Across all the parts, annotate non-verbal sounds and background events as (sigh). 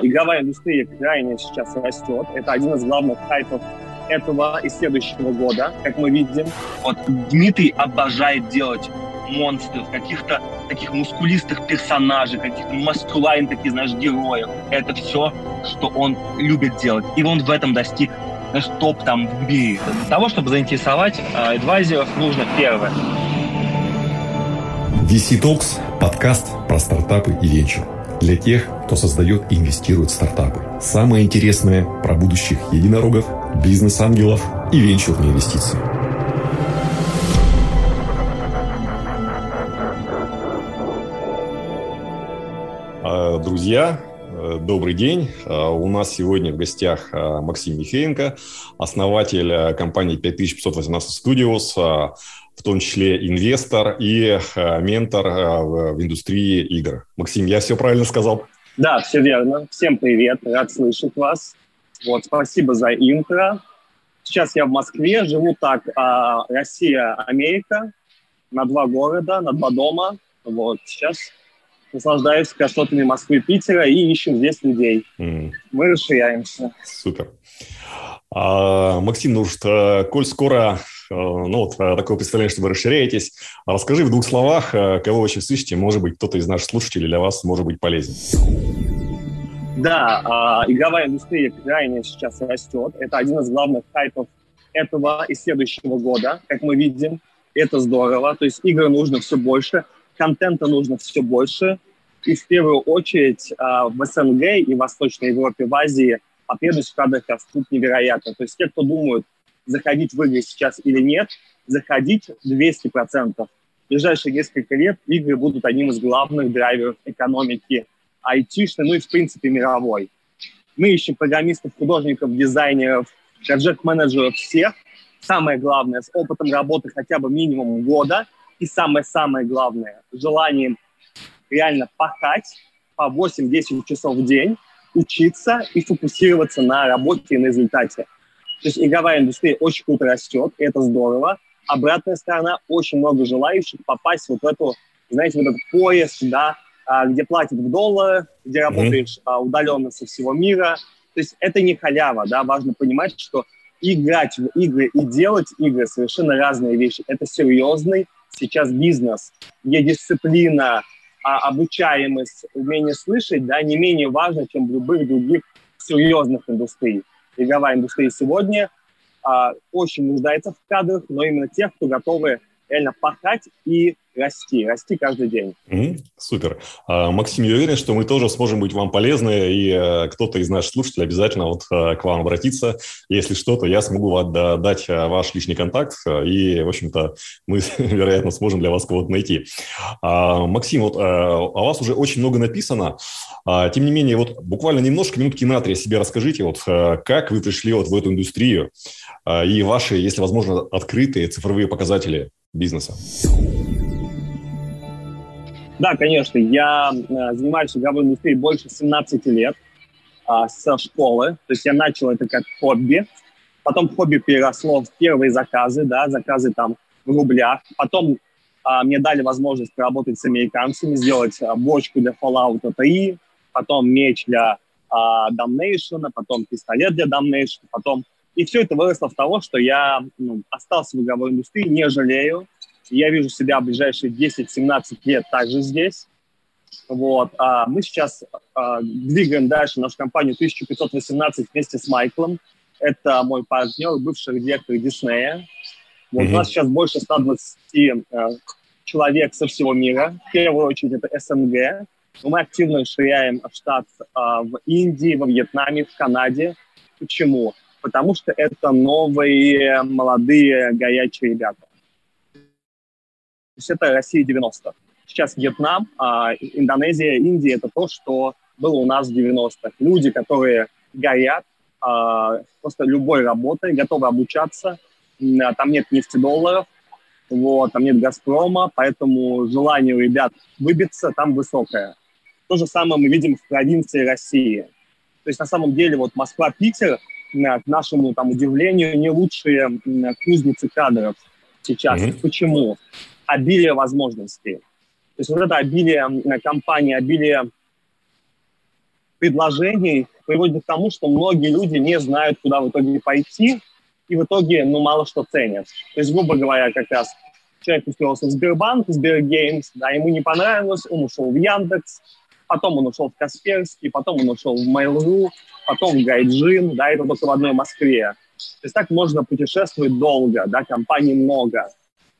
Игровая индустрия крайне сейчас растет. Это один из главных хайпов этого и следующего года, как мы видим. Вот Дмитрий обожает делать монстров, каких-то таких мускулистых персонажей, каких-то маскулайн таких, знаешь, героев. Это все, что он любит делать. И он в этом достиг знаешь, топ там в мире. Для того, чтобы заинтересовать э, адвайзеров, нужно первое. VC Talks – подкаст про стартапы и венчур. Для тех, кто создает и инвестирует в стартапы. Самое интересное про будущих единорогов, бизнес-ангелов и венчурные инвестиции. А, друзья, э, добрый день. А, у нас сегодня в гостях а, Максим Михеенко, основатель компании 5518 Studios, в том числе инвестор и ментор в индустрии игр. Максим, я все правильно сказал? Да, все верно. Всем привет, рад слышать вас. Вот, спасибо за интро. Сейчас я в Москве, живу так, Россия, Америка, на два города, на два дома. Вот, сейчас наслаждаюсь красотами Москвы и Питера и ищем здесь людей. Mm. Мы расширяемся. Супер. А, Максим, ну что, коль скоро э, ну, вот э, такое представление, что вы расширяетесь, расскажи в двух словах, э, кого вы сейчас ищете, может быть, кто-то из наших слушателей для вас может быть полезен. Да, э, игровая индустрия крайне сейчас растет. Это один из главных хайпов этого и следующего года, как мы видим. Это здорово. То есть игры нужно все больше контента нужно все больше. И в первую очередь а, в СНГ и в Восточной Европе, в Азии потребность в кадрах растут невероятно. То есть те, кто думают, заходить в игры сейчас или нет, заходить 200%. В ближайшие несколько лет игры будут одним из главных драйверов экономики айтишной, ну и в принципе мировой. Мы ищем программистов, художников, дизайнеров, проект-менеджеров всех. Самое главное, с опытом работы хотя бы минимум года – и самое-самое главное, желанием реально пахать по 8-10 часов в день, учиться и фокусироваться на работе и на результате. То есть игровая индустрия очень круто растет, и это здорово. Обратная сторона, очень много желающих попасть вот в эту, знаете, в этот пояс, да, а, где платят в долларах, где работаешь mm-hmm. удаленно со всего мира. То есть это не халява, да, важно понимать, что играть в игры и делать игры совершенно разные вещи. Это серьезный сейчас бизнес, где дисциплина, а обучаемость, умение слышать, да, не менее важно, чем в любых других серьезных индустриях. Игровая индустрия сегодня а, очень нуждается в кадрах, но именно тех, кто готовы реально пахать и расти, расти каждый день. Mm-hmm. Супер. А, Максим, я уверен, что мы тоже сможем быть вам полезны, и э, кто-то из наших слушателей обязательно вот э, к вам обратится. Если что-то, я смогу вам дать э, ваш личный контакт, и, в общем-то, мы, (laughs) вероятно, сможем для вас кого-то найти. А, Максим, вот о вас уже очень много написано. А, тем не менее, вот буквально немножко, минутки на три себе расскажите, вот как вы пришли вот в эту индустрию и ваши, если возможно, открытые цифровые показатели бизнеса. Да, конечно. Я э, занимаюсь игровой индустрией больше 17 лет э, со школы. То есть я начал это как хобби. Потом хобби переросло в первые заказы, да, заказы там в рублях. Потом э, мне дали возможность поработать с американцами, сделать э, бочку для Fallout 3, потом меч для э, Damnation, потом пистолет для Damnation, потом... И все это выросло в того, что я ну, остался в игровой индустрии, не жалею. Я вижу себя в ближайшие 10-17 лет также здесь. Вот. А мы сейчас а, двигаем дальше нашу компанию 1518 вместе с Майклом. Это мой партнер, бывший директор Диснея. Вот, mm-hmm. У нас сейчас больше 120 а, человек со всего мира. В первую очередь это СНГ. Но мы активно расширяем штат а, в Индии, во Вьетнаме, в Канаде. Почему? Потому что это новые, молодые, горячие ребята есть это Россия 90 Сейчас Вьетнам, а Индонезия, Индия – это то, что было у нас в 90-х. Люди, которые горят а, просто любой работой, готовы обучаться. Там нет нефтедолларов, вот, там нет «Газпрома», поэтому желание у ребят выбиться там высокое. То же самое мы видим в провинции России. То есть на самом деле вот Москва-Питер, к нашему там удивлению, не лучшие кузницы кадров сейчас. Mm-hmm. Почему? обилие возможностей. То есть вот это обилие компаний, обилие предложений приводит к тому, что многие люди не знают, куда в итоге пойти, и в итоге, ну, мало что ценят. То есть, грубо говоря, как раз человек устроился в Сбербанк, в Сбергеймс, да, ему не понравилось, он ушел в Яндекс, потом он ушел в Касперский, потом он ушел в Mail.ru, потом в Гайджин, да, это только в одной Москве. То есть так можно путешествовать долго, да, компаний много.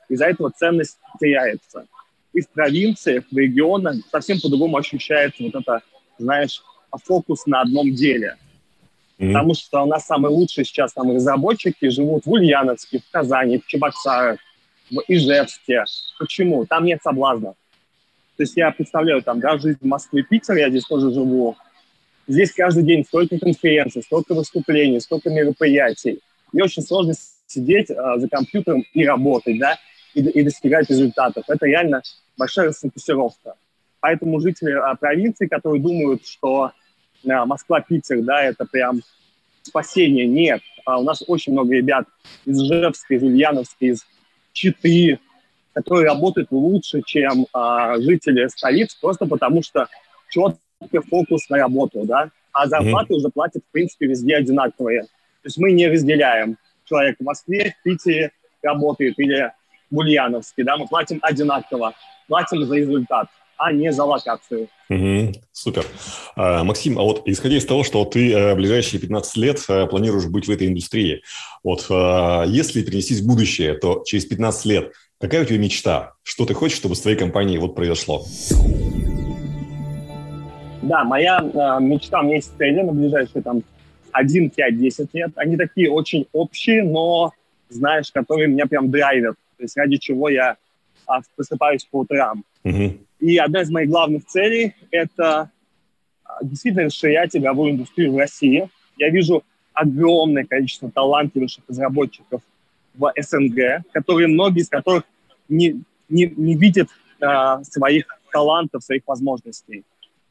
Из-за этого ценность теряется. И в провинциях, в регионах совсем по-другому ощущается вот это, знаешь, фокус на одном деле. Mm-hmm. Потому что у нас самые лучшие сейчас там разработчики живут в Ульяновске, в Казани, в Чебоксарах, в Ижевске. Почему? Там нет соблазнов. То есть я представляю там, да, жизнь и Питере, я здесь тоже живу. Здесь каждый день столько конференций, столько выступлений, столько мероприятий. Мне очень сложно сидеть а, за компьютером и работать, да, и, и достигать результатов. Это реально большая расфокусировка. Поэтому жители а, провинции, которые думают, что а, Москва, Питер, да, это прям спасение, нет. А, у нас очень много ребят из Ижевска, из Ульяновска, из Читы, которые работают лучше, чем а, жители столиц, просто потому что четкий фокус на работу, да, а зарплаты mm-hmm. уже платят, в принципе, везде одинаковые. То есть мы не разделяем. Человек в Москве, в Питере работает или в Ульяновске, да, мы платим одинаково, платим за результат, а не за локацию. Угу, супер. А, Максим, а вот исходя из того, что ты э, ближайшие 15 лет э, планируешь быть в этой индустрии, вот э, если перенестись в будущее, то через 15 лет какая у тебя мечта? Что ты хочешь, чтобы с твоей компанией вот произошло? Да, моя э, мечта, у меня есть цели на ближайшие там 1, 5, 10 лет. Они такие очень общие, но, знаешь, которые меня прям драйвят. То есть ради чего я а, просыпаюсь по утрам. Uh-huh. И одна из моих главных целей – это а, действительно расширять игровую индустрию в России. Я вижу огромное количество талантливых разработчиков в СНГ, которые многие из которых не, не, не видят э, своих талантов, своих возможностей.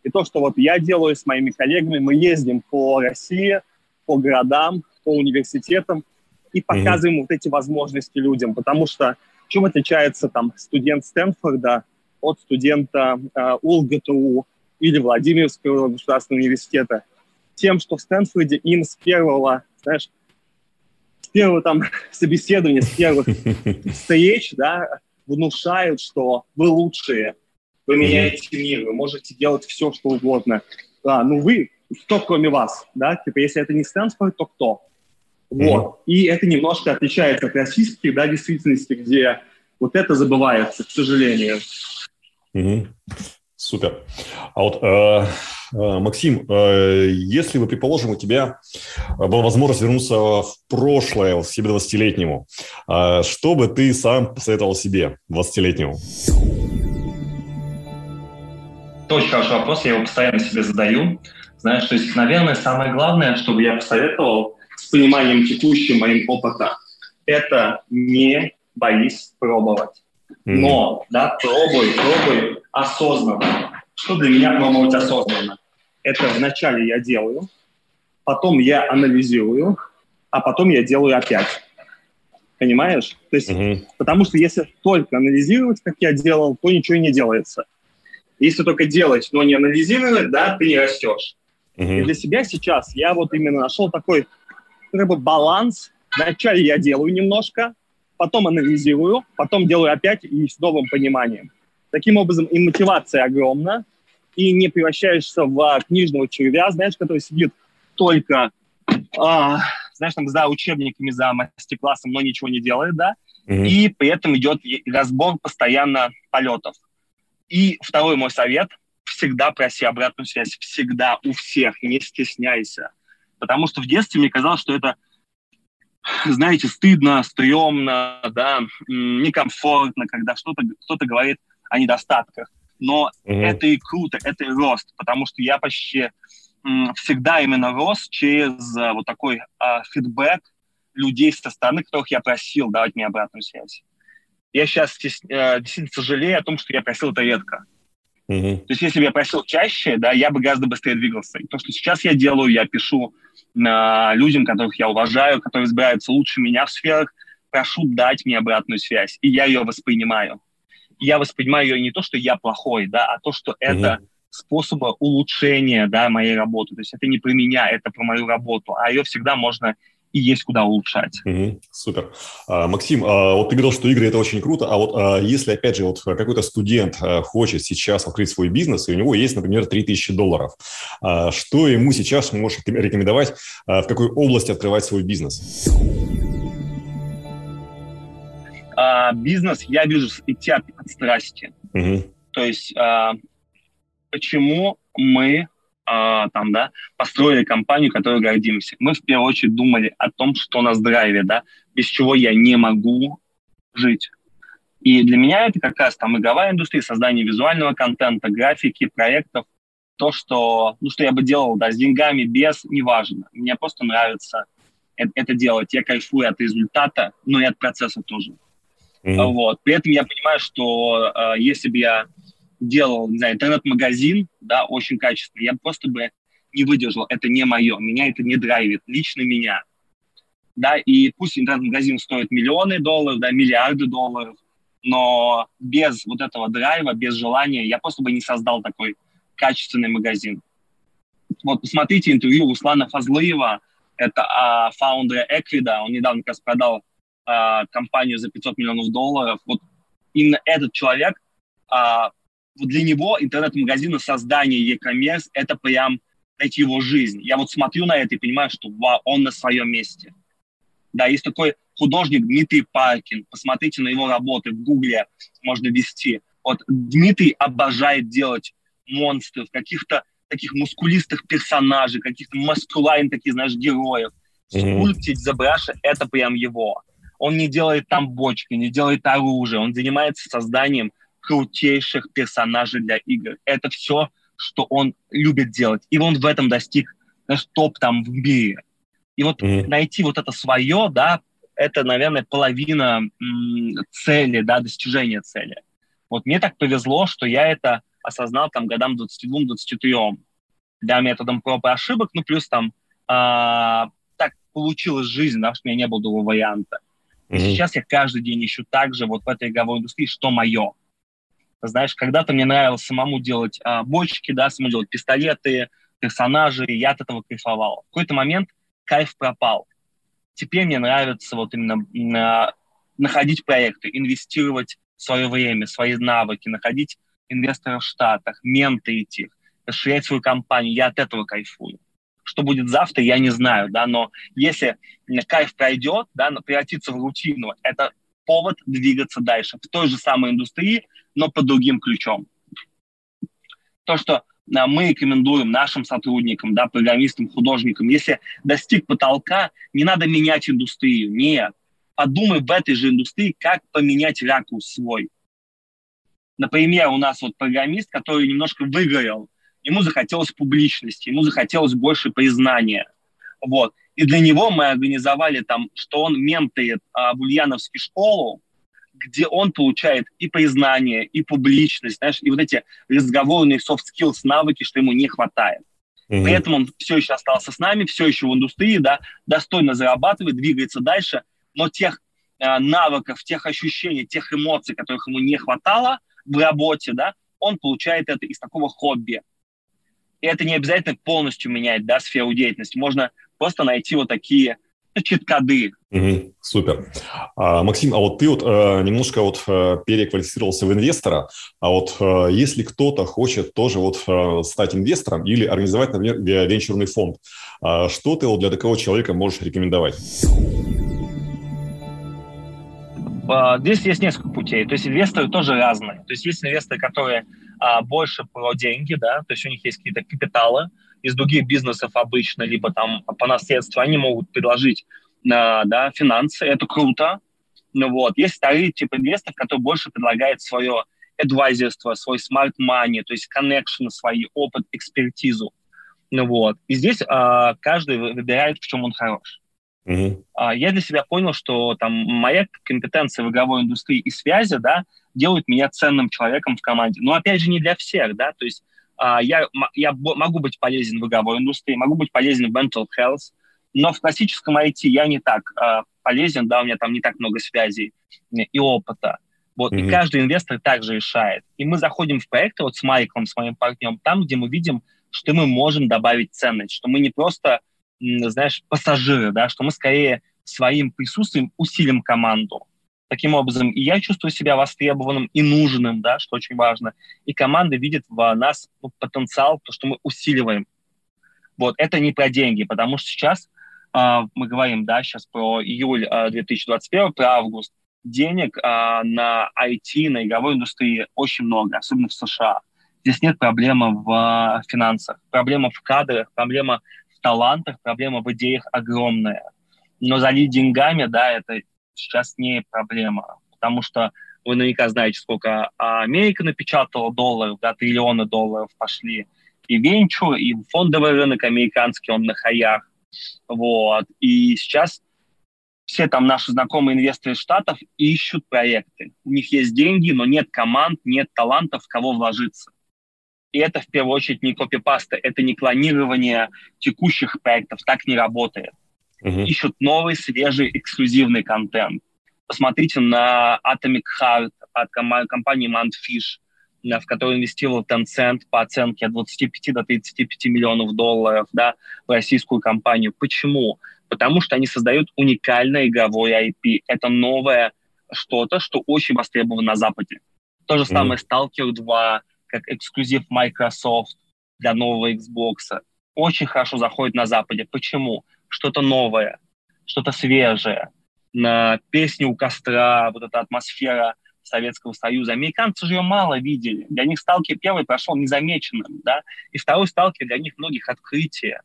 И то, что вот я делаю с моими коллегами, мы ездим по России, по городам, по университетам и показываем mm-hmm. вот эти возможности людям, потому что чем отличается там студент Стэнфорда от студента э, УЛГТУ или Владимирского государственного университета? Тем, что в Стэнфорде им с первого, знаешь, с первого там (laughs) собеседования, с первых (laughs) встреч, да, внушают, что вы лучшие, вы меняете мир, вы можете делать все, что угодно. А, ну вы, кто кроме вас, да, типа, если это не Стэнфорд, то кто? Вот. Mm-hmm. И это немножко отличается от российских, да, действительности, где вот это забывается, к сожалению. Mm-hmm. Супер. А вот, э, Максим, э, если бы, предположим, у тебя была возможность вернуться в прошлое, себе 20-летнему, э, что бы ты сам посоветовал себе, 20-летнему? Это очень хороший вопрос, я его постоянно себе задаю. Знаешь, то есть, наверное, самое главное, чтобы я посоветовал с пониманием текущим моим опыта, это не боись пробовать. Но, да, пробуй, пробуй осознанно. Что для меня пробовать осознанно? Это вначале я делаю, потом я анализирую, а потом я делаю опять. Понимаешь? То есть, mm-hmm. потому что если только анализировать, как я делал, то ничего не делается. Если только делать, но не анализировать, да, ты не растешь. Mm-hmm. И для себя сейчас я вот именно нашел такой как бы баланс. Вначале я делаю немножко, потом анализирую, потом делаю опять и с новым пониманием. Таким образом, и мотивация огромна, и не превращаешься в книжного червя, знаешь, который сидит только, а, знаешь, там за учебниками, за мастер-классом, но ничего не делает, да, mm-hmm. и при этом идет разбор постоянно полетов. И второй мой совет – всегда проси обратную связь, всегда у всех, не стесняйся. Потому что в детстве мне казалось, что это, знаете, стыдно, стрёмно, да, некомфортно, когда что-то кто-то говорит о недостатках. Но mm-hmm. это и круто, это и рост, потому что я почти всегда именно рос через а, вот такой а, фидбэк людей со стороны, которых я просил давать мне обратную связь я сейчас э, действительно сожалею о том, что я просил это редко. Mm-hmm. То есть если бы я просил чаще, да, я бы гораздо быстрее двигался. И то, что сейчас я делаю, я пишу э, людям, которых я уважаю, которые разбираются лучше меня в сферах, прошу дать мне обратную связь, и я ее воспринимаю. Я воспринимаю ее не то, что я плохой, да, а то, что mm-hmm. это способа улучшения, да, моей работы. То есть это не про меня, это про мою работу, а ее всегда можно и есть куда улучшать. Угу, супер. А, Максим, а, вот ты говорил, что игры – это очень круто, а вот а, если, опять же, вот какой-то студент а, хочет сейчас открыть свой бизнес, и у него есть, например, 3000 долларов, а, что ему сейчас можешь рекомендовать, а, в какой области открывать свой бизнес? А, бизнес я вижу идти от, от страсти. Угу. То есть а, почему мы а, там, да, построили компанию, которой гордимся. Мы в первую очередь думали о том, что нас драйвит, да, без чего я не могу жить. И для меня это как раз там игровая индустрия, создание визуального контента, графики, проектов, то, что, ну, что я бы делал, да, с деньгами, без, неважно. Мне просто нравится это, это делать. Я кайфую от результата, но и от процесса тоже. Mm-hmm. Вот. При этом я понимаю, что э, если бы я делал, не знаю, интернет-магазин, да, очень качественный, я просто бы не выдержал, это не мое, меня это не драйвит, лично меня. Да, и пусть интернет-магазин стоит миллионы долларов, да, миллиарды долларов, но без вот этого драйва, без желания я просто бы не создал такой качественный магазин. Вот посмотрите интервью Руслана Фазлыева, это а, фаундера Эквида, он недавно как раз продал а, компанию за 500 миллионов долларов. Вот именно этот человек а, для него интернет-магазин и создание e-commerce – это прям знаете, его жизнь. Я вот смотрю на это и понимаю, что вау, он на своем месте. Да, есть такой художник Дмитрий Паркин. Посмотрите на его работы в Гугле, можно ввести. Вот Дмитрий обожает делать монстров, каких-то таких мускулистых персонажей, каких-то маскулайн таких, знаешь, героев. Скульптить, забрашить – это прям его. Он не делает там бочки, не делает оружие, он занимается созданием крутейших персонажей для игр. Это все, что он любит делать. И он в этом достиг знаешь, топ там в мире. И вот mm-hmm. найти вот это свое, да, это, наверное, половина цели, да, достижения цели. Вот мне так повезло, что я это осознал там годам 22-23. Да, методом проб и ошибок, ну, плюс там а, так получилась жизнь, да, что у меня не было другого варианта. Mm-hmm. И сейчас я каждый день ищу также вот в этой игровой индустрии, что мое. Знаешь, когда-то мне нравилось самому делать а, бочки, да, самому делать пистолеты, персонажи, и я от этого кайфовал. В какой-то момент кайф пропал. Теперь мне нравится вот именно а, находить проекты, инвестировать свое время, свои навыки, находить инвесторов в Штатах, менторить их, расширять свою компанию. Я от этого кайфую. Что будет завтра, я не знаю, да, но если кайф пройдет, да, превратится в рутину, это повод двигаться дальше в той же самой индустрии, но под другим ключом. То, что а, мы рекомендуем нашим сотрудникам, да, программистам, художникам, если достиг потолка, не надо менять индустрию, нет. Подумай в этой же индустрии, как поменять ракурс свой. Например, у нас вот программист, который немножко выгорел, ему захотелось публичности, ему захотелось больше признания. Вот. И для него мы организовали там, что он менторит а, в Ульяновске школу, где он получает и признание, и публичность, знаешь, и вот эти разговорные soft skills, навыки, что ему не хватает. Mm-hmm. При этом он все еще остался с нами, все еще в индустрии, да, достойно зарабатывает, двигается дальше, но тех э, навыков, тех ощущений, тех эмоций, которых ему не хватало в работе, да, он получает это из такого хобби. И это не обязательно полностью менять, да, сферу деятельности. Можно просто найти вот такие чит-коды. Угу, супер. А, Максим, а вот ты вот э, немножко вот э, переквалифицировался в инвестора, а вот э, если кто-то хочет тоже вот э, стать инвестором или организовать, например, венчурный фонд, э, что ты вот для такого человека можешь рекомендовать? А, здесь есть несколько путей. То есть инвесторы тоже разные. То есть есть инвесторы, которые а, больше про деньги, да, то есть у них есть какие-то капиталы, из других бизнесов обычно, либо там по наследству, они могут предложить э, да, финансы, это круто. Ну вот, есть вторые типы инвесторов, которые больше предлагают свое адвайзерство, свой smart money, то есть connection, свой опыт, экспертизу. Ну вот, и здесь э, каждый выбирает, в чем он хорош. Uh, я для себя понял, что там моя компетенция в игровой индустрии и связи, да, делают меня ценным человеком в команде. Но опять же не для всех, да, то есть а, я, я могу быть полезен в игровой индустрии, могу быть полезен в mental health, но в классическом IT я не так а, полезен, да, у меня там не так много связей и опыта. Вот, mm-hmm. и каждый инвестор также решает. И мы заходим в проекты вот с Майклом, с моим партнером, там, где мы видим, что мы можем добавить ценность, что мы не просто, знаешь, пассажиры, да, что мы скорее своим присутствием усилим команду. Таким образом, и я чувствую себя востребованным и нужным, да, что очень важно. И команда видит в нас ну, потенциал, то, что мы усиливаем. Вот, это не про деньги, потому что сейчас э, мы говорим, да, сейчас про июль э, 2021, про август. Денег э, на IT, на игровой индустрии очень много, особенно в США. Здесь нет проблемы в финансах, проблема в кадрах, проблема талантах, проблема в идеях огромная. Но залить деньгами, да, это сейчас не проблема, потому что вы наверняка знаете, сколько Америка напечатала долларов, да, триллионы долларов пошли и венчур, и фондовый рынок американский, он на хаях. Вот. И сейчас все там наши знакомые инвесторы Штатов ищут проекты. У них есть деньги, но нет команд, нет талантов, в кого вложиться. И это в первую очередь не копипаста, это не клонирование текущих проектов, так не работает uh-huh. ищут новый, свежий, эксклюзивный контент. Посмотрите на Atomic Heart от компании Mantfish, в которую инвестировал Tencent по оценке от 25 до 35 миллионов долларов да, в российскую компанию. Почему? Потому что они создают уникальное игровое IP. Это новое что-то, что очень востребовано на Западе. То же самое mm-hmm. Stalker 2, как эксклюзив Microsoft для нового Xbox. Очень хорошо заходит на Западе. Почему? что-то новое, что-то свежее. На песни у костра, вот эта атмосфера Советского Союза. Американцы же ее мало видели. Для них сталкер первый прошел незамеченным, да, и второй сталкер для них многих открытие.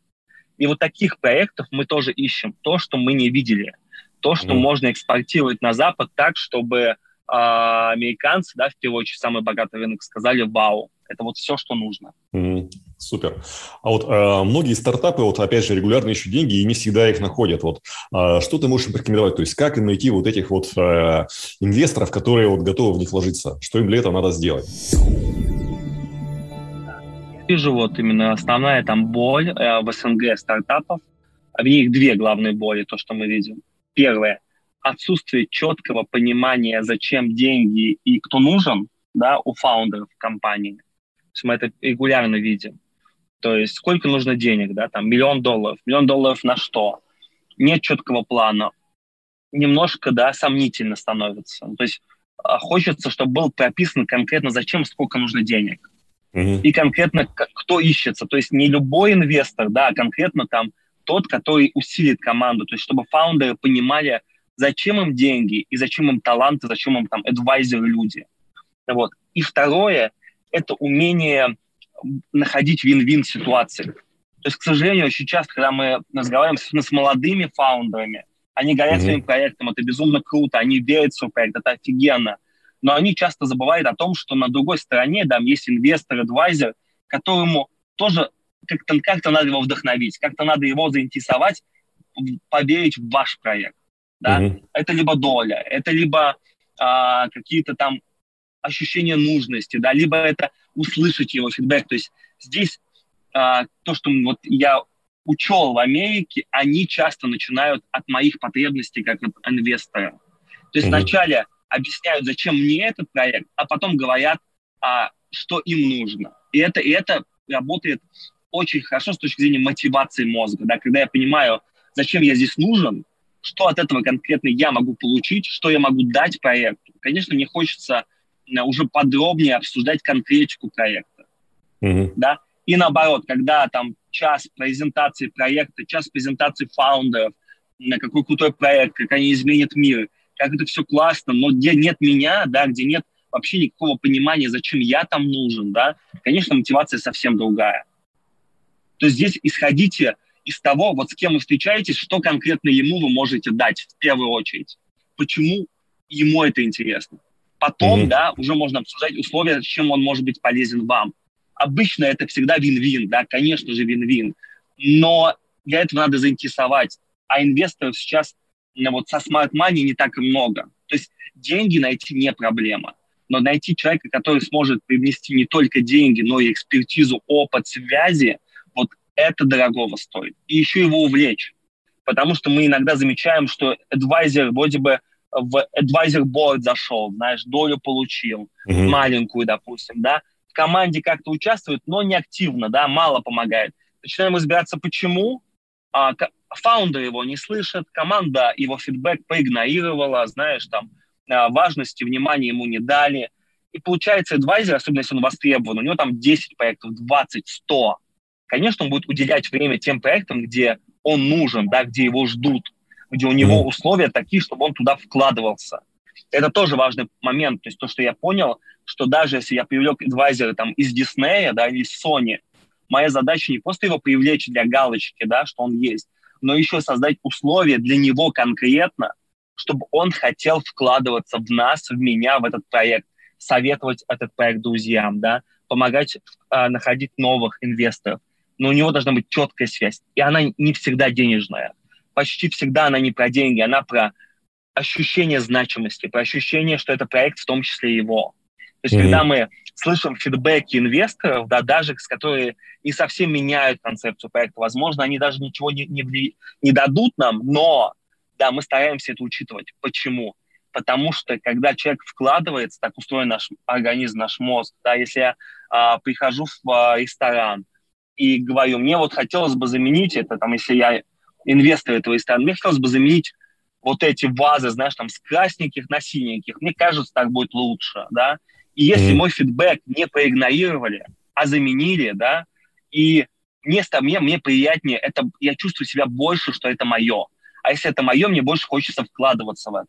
И вот таких проектов мы тоже ищем. То, что мы не видели. То, что mm. можно экспортировать на Запад так, чтобы э, американцы, да, в первую очередь, самый богатый рынок, сказали «Вау, это вот все, что нужно». Mm. Супер. А вот э, многие стартапы, вот опять же, регулярно ищут деньги и не всегда их находят. Вот э, что ты можешь порекомендовать? То есть как им найти вот этих вот э, инвесторов, которые вот готовы в них вложиться? Что им для этого надо сделать? Вижу вот именно основная там боль э, в СНГ стартапов. В них две главные боли, то, что мы видим. Первое – отсутствие четкого понимания, зачем деньги и кто нужен да, у фаундеров компании. То есть мы это регулярно видим. То есть сколько нужно денег, да, там миллион долларов. Миллион долларов на что? Нет четкого плана. Немножко, да, сомнительно становится. То есть а, хочется, чтобы был прописан конкретно, зачем, сколько нужно денег. Mm-hmm. И конкретно кто ищется. То есть не любой инвестор, да, а конкретно там тот, который усилит команду. То есть чтобы фаундеры понимали, зачем им деньги, и зачем им таланты, зачем им там адвайзеры люди. Вот. И второе – это умение находить вин-вин ситуации. То есть, к сожалению, очень часто, когда мы разговариваем с, с молодыми фаундерами, они горят mm-hmm. своим проектом, это безумно круто, они верят в свой проект, это офигенно. Но они часто забывают о том, что на другой стороне там есть инвестор, адвайзер, которому тоже как-то как надо его вдохновить, как-то надо его заинтересовать, поверить в ваш проект. Да? Mm-hmm. Это либо доля, это либо а, какие-то там ощущение нужности, да, либо это услышать его фидбэк. То есть здесь а, то, что вот я учел в Америке, они часто начинают от моих потребностей как от инвестора. То есть mm-hmm. вначале объясняют, зачем мне этот проект, а потом говорят, а, что им нужно. И это, и это работает очень хорошо с точки зрения мотивации мозга. Да? Когда я понимаю, зачем я здесь нужен, что от этого конкретно я могу получить, что я могу дать проекту. Конечно, мне хочется Э, уже подробнее обсуждать конкретику проекта. Mm-hmm. Да? И наоборот, когда там час презентации проекта, час презентации фаундеров, на какой крутой проект, как они изменят мир, как это все классно, но где нет меня, да, где нет вообще никакого понимания, зачем я там нужен, да, конечно, мотивация совсем другая. То есть здесь исходите из того, вот с кем вы встречаетесь, что конкретно ему вы можете дать в первую очередь. Почему ему это интересно. Потом, mm-hmm. да, уже можно обсуждать условия, чем он может быть полезен вам. Обычно это всегда вин-вин, да, конечно же вин-вин. Но для этого надо заинтересовать. А инвесторов сейчас ну, вот со Smart Money не так и много. То есть деньги найти не проблема. Но найти человека, который сможет привнести не только деньги, но и экспертизу, опыт, связи, это дорогого стоит. И еще его увлечь. Потому что мы иногда замечаем, что адвайзер вроде бы в advisor board зашел, знаешь, долю получил, mm-hmm. маленькую, допустим, да, в команде как-то участвует, но не активно, да, мало помогает. Начинаем разбираться, почему. А, фаундер его не слышит, команда его фидбэк проигнорировала, знаешь, там, а, важности, внимания ему не дали. И получается, адвайзер, особенно если он востребован, у него там 10 проектов, 20, 100. Конечно, он будет уделять время тем проектам, где он нужен, да, где его ждут, где у него mm. условия такие, чтобы он туда вкладывался. Это тоже важный момент. То есть то, что я понял, что даже если я привлек адвайзера там из Диснея, да, или из Sony, моя задача не просто его привлечь для галочки, да, что он есть, но еще создать условия для него конкретно, чтобы он хотел вкладываться в нас, в меня, в этот проект, советовать этот проект друзьям, да, помогать э, находить новых инвесторов. Но у него должна быть четкая связь, и она не всегда денежная. Почти всегда она не про деньги, она про ощущение значимости, про ощущение, что это проект в том числе его. То есть, mm-hmm. когда мы слышим фидбэки инвесторов, да, даже с которые не совсем меняют концепцию проекта, возможно, они даже ничего не, не, не дадут нам, но да, мы стараемся это учитывать. Почему? Потому что когда человек вкладывается, так устроен наш организм, наш мозг, да, если я а, прихожу в а, ресторан и говорю, мне вот хотелось бы заменить это, там, если я инвестор этого ресторана, мне хотелось бы заменить вот эти вазы, знаешь, там, с красненьких на синеньких, мне кажется, так будет лучше, да, и если mm-hmm. мой фидбэк не проигнорировали, а заменили, да, и мне, мне, мне приятнее, это, я чувствую себя больше, что это мое. А если это мое, мне больше хочется вкладываться в это.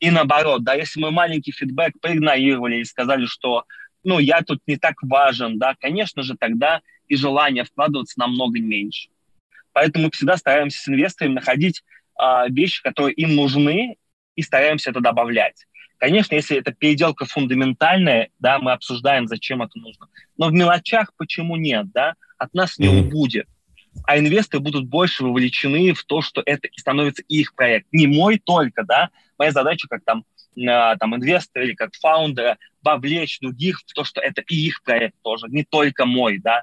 И наоборот, да, если мы маленький фидбэк проигнорировали и сказали, что, ну, я тут не так важен, да, конечно же, тогда и желание вкладываться намного меньше. Поэтому мы всегда стараемся с инвесторами находить а, вещи, которые им нужны, и стараемся это добавлять. Конечно, если это переделка фундаментальная, да, мы обсуждаем, зачем это нужно. Но в мелочах почему нет, да, от нас не убудет. А инвесторы будут больше вовлечены в то, что это становится их проект. Не мой только, да. Моя задача как там, э, там инвестор или как фаундера вовлечь других в то, что это и их проект тоже, не только мой, да.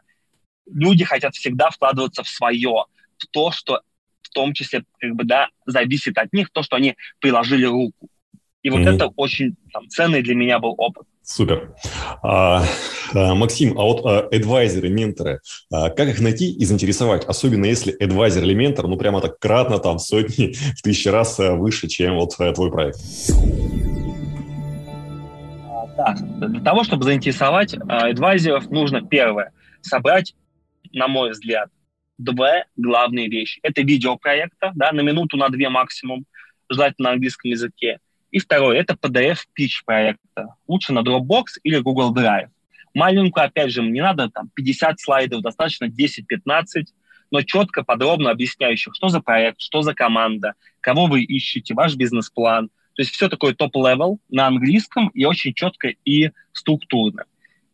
Люди хотят всегда вкладываться в свое, в то, что в том числе как бы, да, зависит от них, то, что они приложили руку. И вот mm-hmm. это очень там, ценный для меня был опыт. Супер. А, а, Максим, а вот а, адвайзеры, менторы, а, как их найти и заинтересовать? Особенно если адвайзер или ментор, ну, прямо так кратно, там, сотни, в тысячи раз а, выше, чем вот а, твой проект. Да, для того, чтобы заинтересовать адвайзеров, нужно первое – собрать, на мой взгляд, две главные вещи. Это видео проекта, да, на минуту, на две максимум, желательно на английском языке – и второе, это PDF-pitch проекта. Лучше на Dropbox или Google Drive. Маленькую, опять же, не надо там 50 слайдов, достаточно 10-15, но четко, подробно объясняющих, что за проект, что за команда, кого вы ищете, ваш бизнес-план. То есть все такое top-level на английском и очень четко и структурно.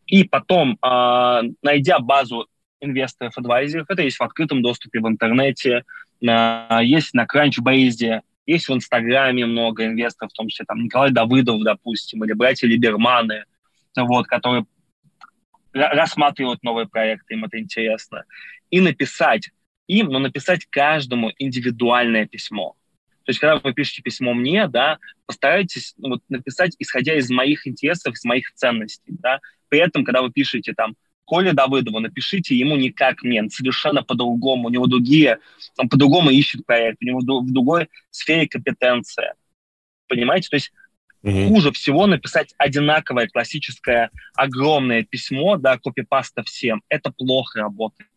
И потом, э, найдя базу инвесторов, adviser ов, это есть в открытом доступе в интернете, э, есть на Crunchbase, есть в Инстаграме много инвесторов, в том числе там Николай Давыдов, допустим, или братья Либерманы, вот, которые рассматривают новые проекты, им это интересно. И написать им, но написать каждому индивидуальное письмо. То есть, когда вы пишете письмо мне, да, постарайтесь ну, вот, написать, исходя из моих интересов, из моих ценностей, да. При этом, когда вы пишете там Коле Давыдову, напишите ему не как мне, совершенно по-другому. У него другие, он по-другому ищет проект, у него в другой сфере компетенция. Понимаете? То есть mm-hmm. хуже всего написать одинаковое классическое огромное письмо, да, копипаста всем. Это плохо работает.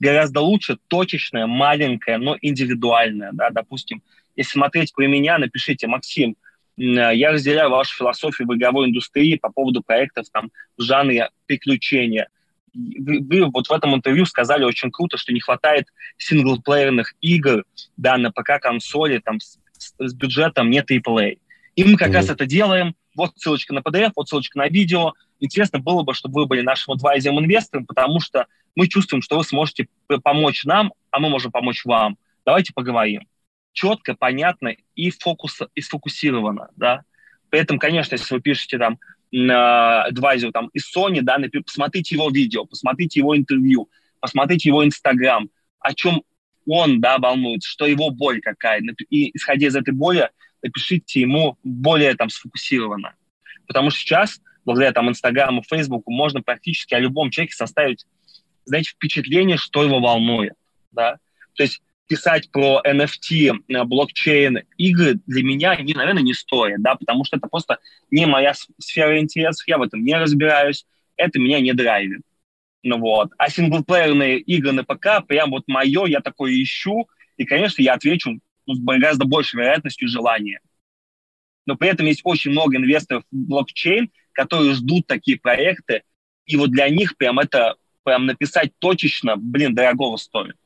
Гораздо лучше точечное, маленькое, но индивидуальное, да, допустим. Если смотреть про меня, напишите, Максим, я разделяю вашу философию в игровой индустрии по поводу проектов там, в жанре приключения – вы, вы вот в этом интервью сказали очень круто, что не хватает синглплеерных игр, да, на ПК-консоли, там, с, с бюджетом не AAA. И мы как mm-hmm. раз это делаем. Вот ссылочка на PDF, вот ссылочка на видео. Интересно было бы, чтобы вы были нашим адвайзером инвестором, потому что мы чувствуем, что вы сможете помочь нам, а мы можем помочь вам. Давайте поговорим. Четко, понятно и, фокус, и сфокусированно, да. При этом, конечно, если вы пишете там адвайзеру там из Sony, да, посмотрите его видео, посмотрите его интервью, посмотрите его Инстаграм, о чем он, да, волнуется, что его боль какая. И исходя из этой боли, напишите ему более там сфокусированно. Потому что сейчас, благодаря там Инстаграму, Фейсбуку, можно практически о любом человеке составить, знаете, впечатление, что его волнует, да. То есть писать про NFT, э, блокчейн, игры для меня, они, наверное, не стоят, да, потому что это просто не моя сфера интересов, я в этом не разбираюсь, это меня не драйвит. Ну вот. А синглплеерные игры на ПК прям вот мое, я такое ищу, и, конечно, я отвечу ну, с гораздо большей вероятностью желания. Но при этом есть очень много инвесторов в блокчейн, которые ждут такие проекты, и вот для них прям это, прям написать точечно, блин, дорогого стоит.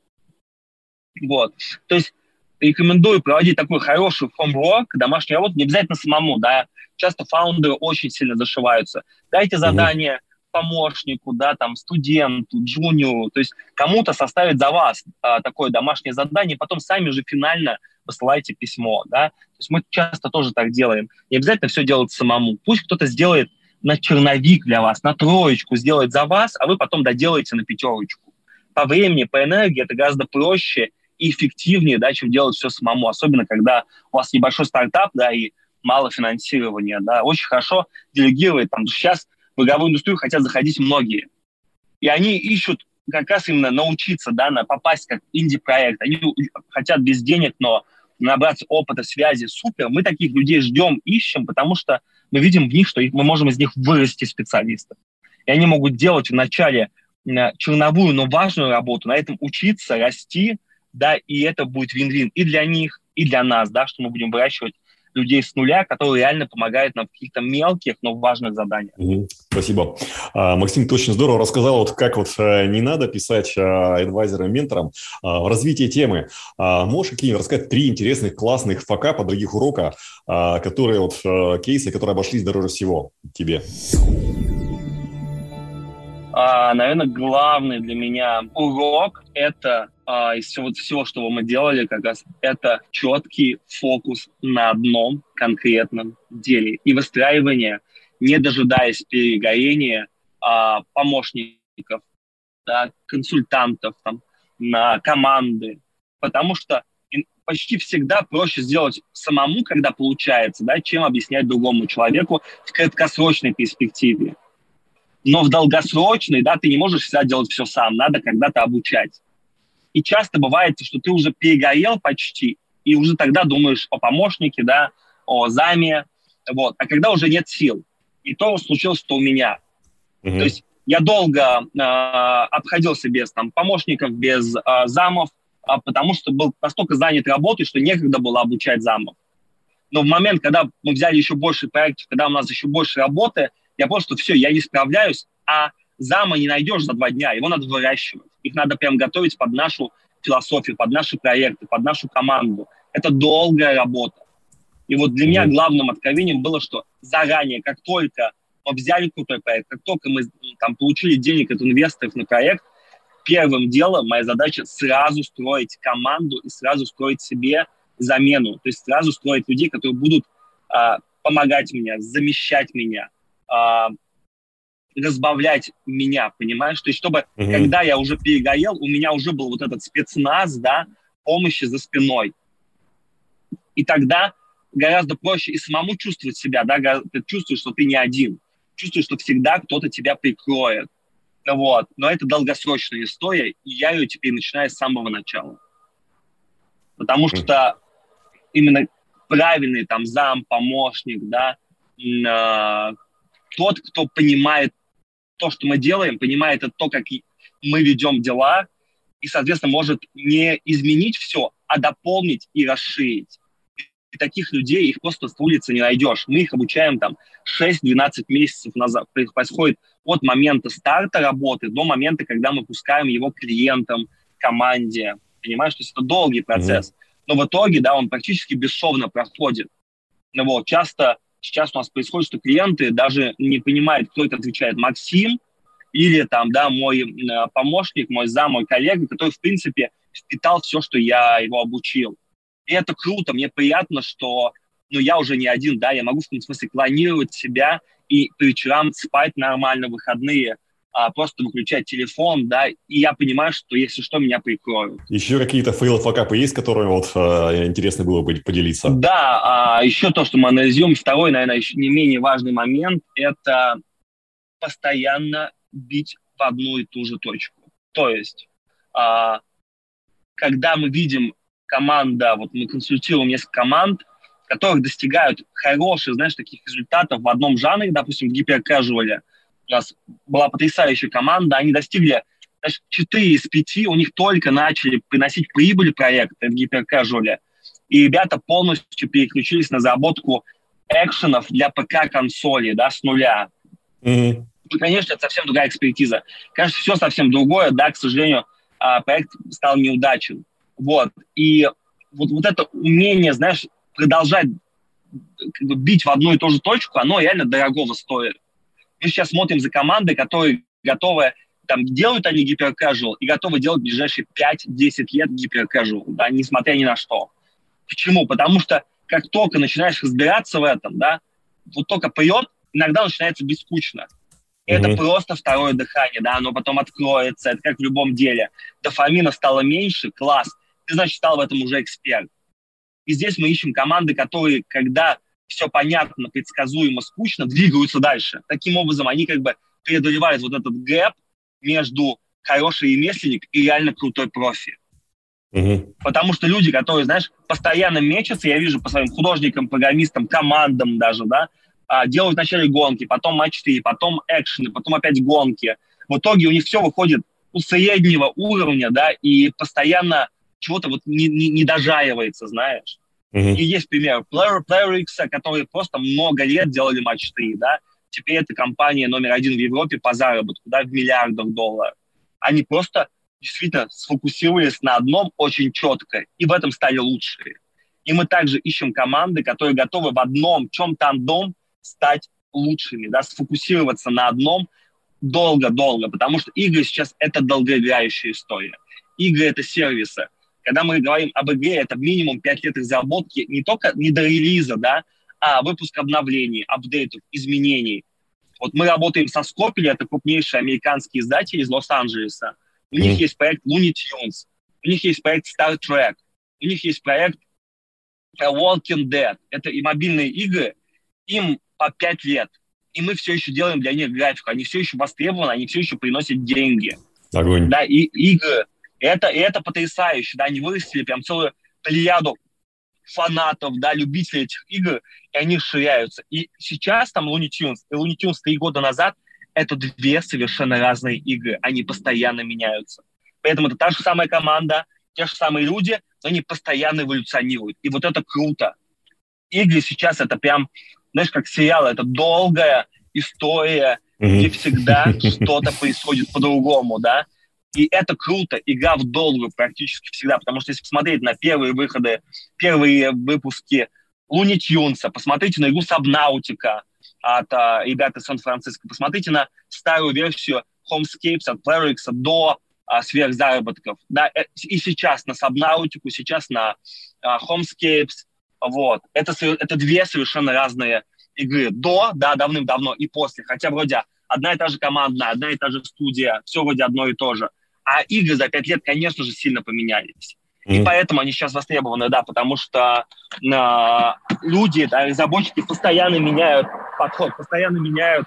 Вот. То есть рекомендую проводить такой хороший homework, домашнюю работу, не обязательно самому, да. Часто фаундеры очень сильно зашиваются. Дайте задание mm-hmm. помощнику, да, там, студенту, джуниору, то есть кому-то составить за вас а, такое домашнее задание, потом сами же финально посылайте письмо, да. То есть мы часто тоже так делаем. Не обязательно все делать самому. Пусть кто-то сделает на черновик для вас, на троечку сделает за вас, а вы потом доделаете на пятерочку. По времени, по энергии это гораздо проще – эффективнее, да, чем делать все самому, особенно когда у вас небольшой стартап, да, и мало финансирования, да, очень хорошо делегировать, там, сейчас в игровую индустрию хотят заходить многие, и они ищут как раз именно научиться, да, на попасть как инди-проект, они хотят без денег, но набраться опыта, связи, супер, мы таких людей ждем, ищем, потому что мы видим в них, что мы можем из них вырасти специалистов. И они могут делать вначале черновую, но важную работу, на этом учиться, расти, да, и это будет вин-вин и для них, и для нас, да, что мы будем выращивать людей с нуля, которые реально помогают нам в каких-то мелких, но важных заданиях. Спасибо. А, Максим, ты очень здорово рассказал, вот как вот э, не надо писать адвайзерам, менторам а, в развитии темы. А, можешь какие-нибудь рассказать три интересных, классных факапа, других урока, которые вот э, кейсы, которые обошлись дороже всего тебе? А, наверное, главный для меня урок – это а, из всего, всего, что мы делали, как раз это четкий фокус на одном конкретном деле и выстраивание, не дожидаясь перегорения а, помощников, да, консультантов, там, на команды, потому что почти всегда проще сделать самому, когда получается, да, чем объяснять другому человеку в краткосрочной перспективе. Но в долгосрочной, да, ты не можешь всегда делать все сам, надо когда-то обучать. И часто бывает, что ты уже перегорел почти, и уже тогда думаешь о помощнике, да, о заме, вот. А когда уже нет сил. И то случилось, что у меня. Mm-hmm. То есть я долго э, обходился без там, помощников, без э, замов, э, потому что был настолько занят работой, что некогда было обучать замов. Но в момент, когда мы взяли еще больше проектов, когда у нас еще больше работы, я понял, что все, я не справляюсь, а зама не найдешь за два дня, его надо выращивать. Их надо прям готовить под нашу философию, под наши проекты, под нашу команду. Это долгая работа. И вот для меня главным откровением было, что заранее, как только мы взяли крутой проект, как только мы там, получили денег от инвесторов на проект, первым делом моя задача сразу строить команду и сразу строить себе замену. То есть сразу строить людей, которые будут а, помогать мне, замещать меня, а, разбавлять меня, понимаешь? То есть, чтобы, mm-hmm. когда я уже перегорел, у меня уже был вот этот спецназ, да, помощи за спиной. И тогда гораздо проще и самому чувствовать себя, да, ты чувствуешь, что ты не один, чувствуешь, что всегда кто-то тебя прикроет. Вот. Но это долгосрочная история, и я ее теперь начинаю с самого начала. Потому что именно правильный там зам, помощник, да, э, тот, кто понимает то, что мы делаем, понимает это то, как мы ведем дела, и, соответственно, может не изменить все, а дополнить и расширить. И таких людей, их просто с улицы не найдешь. Мы их обучаем там 6-12 месяцев назад. Происходит от момента старта работы до момента, когда мы пускаем его клиентам, команде. Понимаешь, то есть это долгий процесс. Mm-hmm. Но в итоге, да, он практически бесшовно проходит. Ну, вот, часто сейчас у нас происходит, что клиенты даже не понимают, кто это отвечает, Максим или там, да, мой э, помощник, мой зам, мой коллега, который, в принципе, впитал все, что я его обучил. И это круто, мне приятно, что ну, я уже не один, да, я могу в том смысле клонировать себя и по вечерам спать нормально, выходные, а, просто выключать телефон, да, и я понимаю, что если что, меня прикроют. Еще какие-то фейлы, факапы есть, которыми вот э, интересно было бы поделиться? Да, а, еще то, что мы анализируем. Второй, наверное, еще не менее важный момент – это постоянно бить в одну и ту же точку. То есть, а, когда мы видим команда, вот мы консультируем несколько команд, которых достигают хороших, знаешь, таких результатов в одном жанре, допустим, в гиперкэжуале – у нас была потрясающая команда, они достигли знаешь, 4 из 5, у них только начали приносить прибыль проекты в гиперкэжуале, и ребята полностью переключились на заработку экшенов для ПК-консоли, да, с нуля. Mm-hmm. И, конечно, это совсем другая экспертиза. Конечно, все совсем другое, да, к сожалению, а, проект стал неудачен. Вот. И вот, вот это умение, знаешь, продолжать как бы, бить в одну и ту же точку, оно реально дорогого стоит. Мы сейчас смотрим за командой, которые готовы, там, делают они гиперкэжуал и готовы делать в ближайшие 5-10 лет гиперкэжуал, да, несмотря ни на что. Почему? Потому что как только начинаешь разбираться в этом, да, вот только поет, иногда начинается быть скучно. Mm-hmm. Это просто второе дыхание, да, оно потом откроется, это как в любом деле. Дофамина стало меньше, класс, ты, значит, стал в этом уже эксперт. И здесь мы ищем команды, которые, когда все понятно, предсказуемо, скучно, двигаются дальше. Таким образом, они как бы преодолевают вот этот гэп между хороший ремесленник и реально крутой профи. Угу. Потому что люди, которые, знаешь, постоянно мечутся, я вижу по своим художникам, программистам, командам даже, да, а, делают вначале гонки, потом матчи, потом экшены, потом опять гонки. В итоге у них все выходит у среднего уровня, да, и постоянно чего-то вот не, не, не дожаивается, знаешь. Mm-hmm. И есть пример Player, Player X, которые просто много лет делали матч 3, да. Теперь это компания номер один в Европе по заработку, да, в миллиардах долларов. Они просто действительно сфокусировались на одном очень четко, и в этом стали лучшие. И мы также ищем команды, которые готовы в одном, чем-то одном стать лучшими, да, сфокусироваться на одном долго-долго, потому что игры сейчас это долгоиграющая история. Игры — это сервисы. Когда мы говорим об игре, это минимум 5 лет разработки не только не до релиза, да, а выпуск обновлений, апдейтов, изменений. Вот мы работаем со Scopely, это крупнейший американский издатель из Лос-Анджелеса. У mm. них есть проект Looney Tunes, у них есть проект Star Trek, у них есть проект Walking Dead. Это и мобильные игры, им по 5 лет. И мы все еще делаем для них графику. Они все еще востребованы, они все еще приносят деньги. Огонь. Да, и игры это, и это потрясающе, да, они вырастили прям целую плеяду фанатов, да, любителей этих игр, и они расширяются. И сейчас там Looney Tunes и Looney Tunes три года назад это две совершенно разные игры, они постоянно меняются. Поэтому это та же самая команда, те же самые люди, но они постоянно эволюционируют. И вот это круто. Игры сейчас это прям, знаешь, как сериал, это долгая история, mm-hmm. где всегда (laughs) что-то происходит по-другому, да. И это круто, игра в долгую практически всегда, потому что если посмотреть на первые выходы, первые выпуски Луни Тюнса, посмотрите на игру Сабнаутика от а, ребят из Сан-Франциско, посмотрите на старую версию Homescapes от Playrix до а, сверхзаработков. Да, э, и сейчас на Сабнаутику, сейчас на а, Homescapes. Вот. Это, это две совершенно разные игры. До, да, давным-давно и после. Хотя вроде одна и та же команда, одна и та же студия, все вроде одно и то же. А игры за пять лет, конечно же, сильно поменялись. И поэтому они сейчас востребованы, да, потому что э, люди, да, разработчики постоянно меняют подход, постоянно меняют,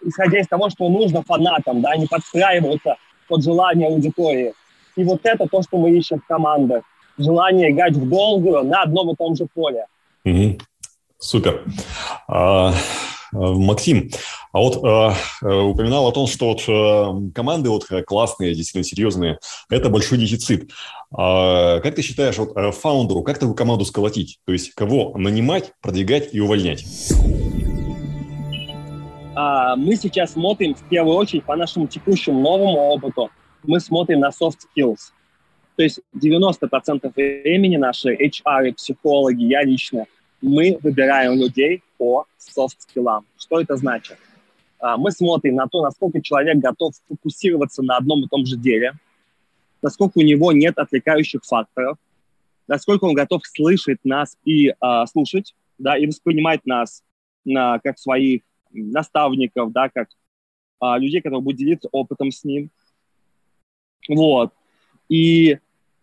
исходя из того, что нужно фанатам, да, они подстраиваются под желание аудитории. И вот это то, что мы ищем в командах. Желание играть в долгую на одном и том же поле. Mm-hmm. Супер. А, Э, Максим, а вот э, э, упоминал о том, что вот э, команды вот классные, действительно серьезные, это большой дефицит. А, как ты считаешь, вот фаундеру, как такую команду сколотить? То есть кого нанимать, продвигать и увольнять? А, мы сейчас смотрим в первую очередь по нашему текущему новому опыту, мы смотрим на soft skills. То есть 90% времени наши HR, психологи, я лично – мы выбираем людей по софт-скиллам. Что это значит? А, мы смотрим на то, насколько человек готов фокусироваться на одном и том же деле, насколько у него нет отвлекающих факторов, насколько он готов слышать нас и э, слушать, да, и воспринимать нас на, как своих наставников, да, как а, людей, которые будут делиться опытом с ним. Вот. И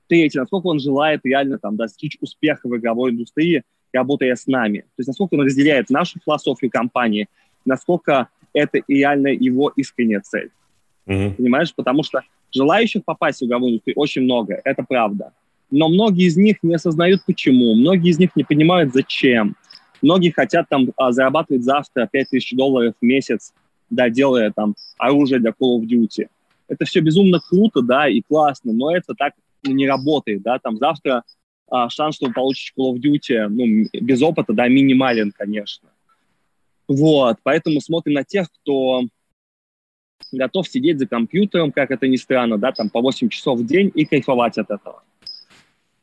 третье, насколько он желает реально там достичь успеха в игровой индустрии, работая с нами. То есть насколько он разделяет нашу философию компании, насколько это реально его искренняя цель. Mm-hmm. Понимаешь? Потому что желающих попасть в игровую индустрию очень много, это правда. Но многие из них не осознают почему, многие из них не понимают зачем. Многие хотят там а, зарабатывать завтра 5000 долларов в месяц, да, делая там оружие для Call of Duty. Это все безумно круто, да, и классно, но это так не работает, да, там завтра а, шанс, что вы получите Call of Duty, ну, без опыта, да, минимален, конечно. Вот, поэтому смотрим на тех, кто готов сидеть за компьютером, как это ни странно, да, там по 8 часов в день и кайфовать от этого.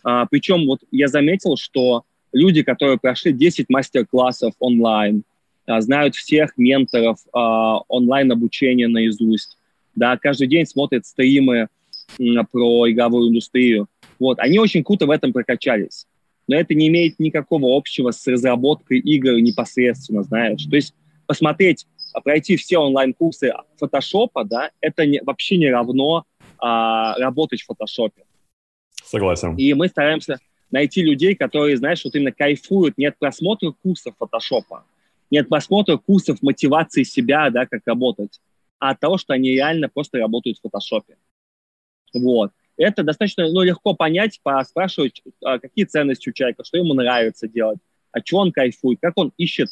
А, причем вот я заметил, что люди, которые прошли 10 мастер-классов онлайн, а, знают всех менторов а, онлайн-обучения наизусть, да, каждый день смотрят стримы м, про игровую индустрию, вот, они очень круто в этом прокачались. Но это не имеет никакого общего с разработкой игр непосредственно, знаешь. То есть посмотреть а пройти все онлайн-курсы фотошопа, да, это не, вообще не равно а, работать в фотошопе. Согласен. И мы стараемся найти людей, которые, знаешь, вот именно кайфуют не от просмотра курсов фотошопа, не от просмотра курсов мотивации себя, да, как работать, а от того, что они реально просто работают в фотошопе. Вот. Это достаточно ну, легко понять, спрашивать, а, какие ценности у человека, что ему нравится делать, о чем он кайфует, как он ищет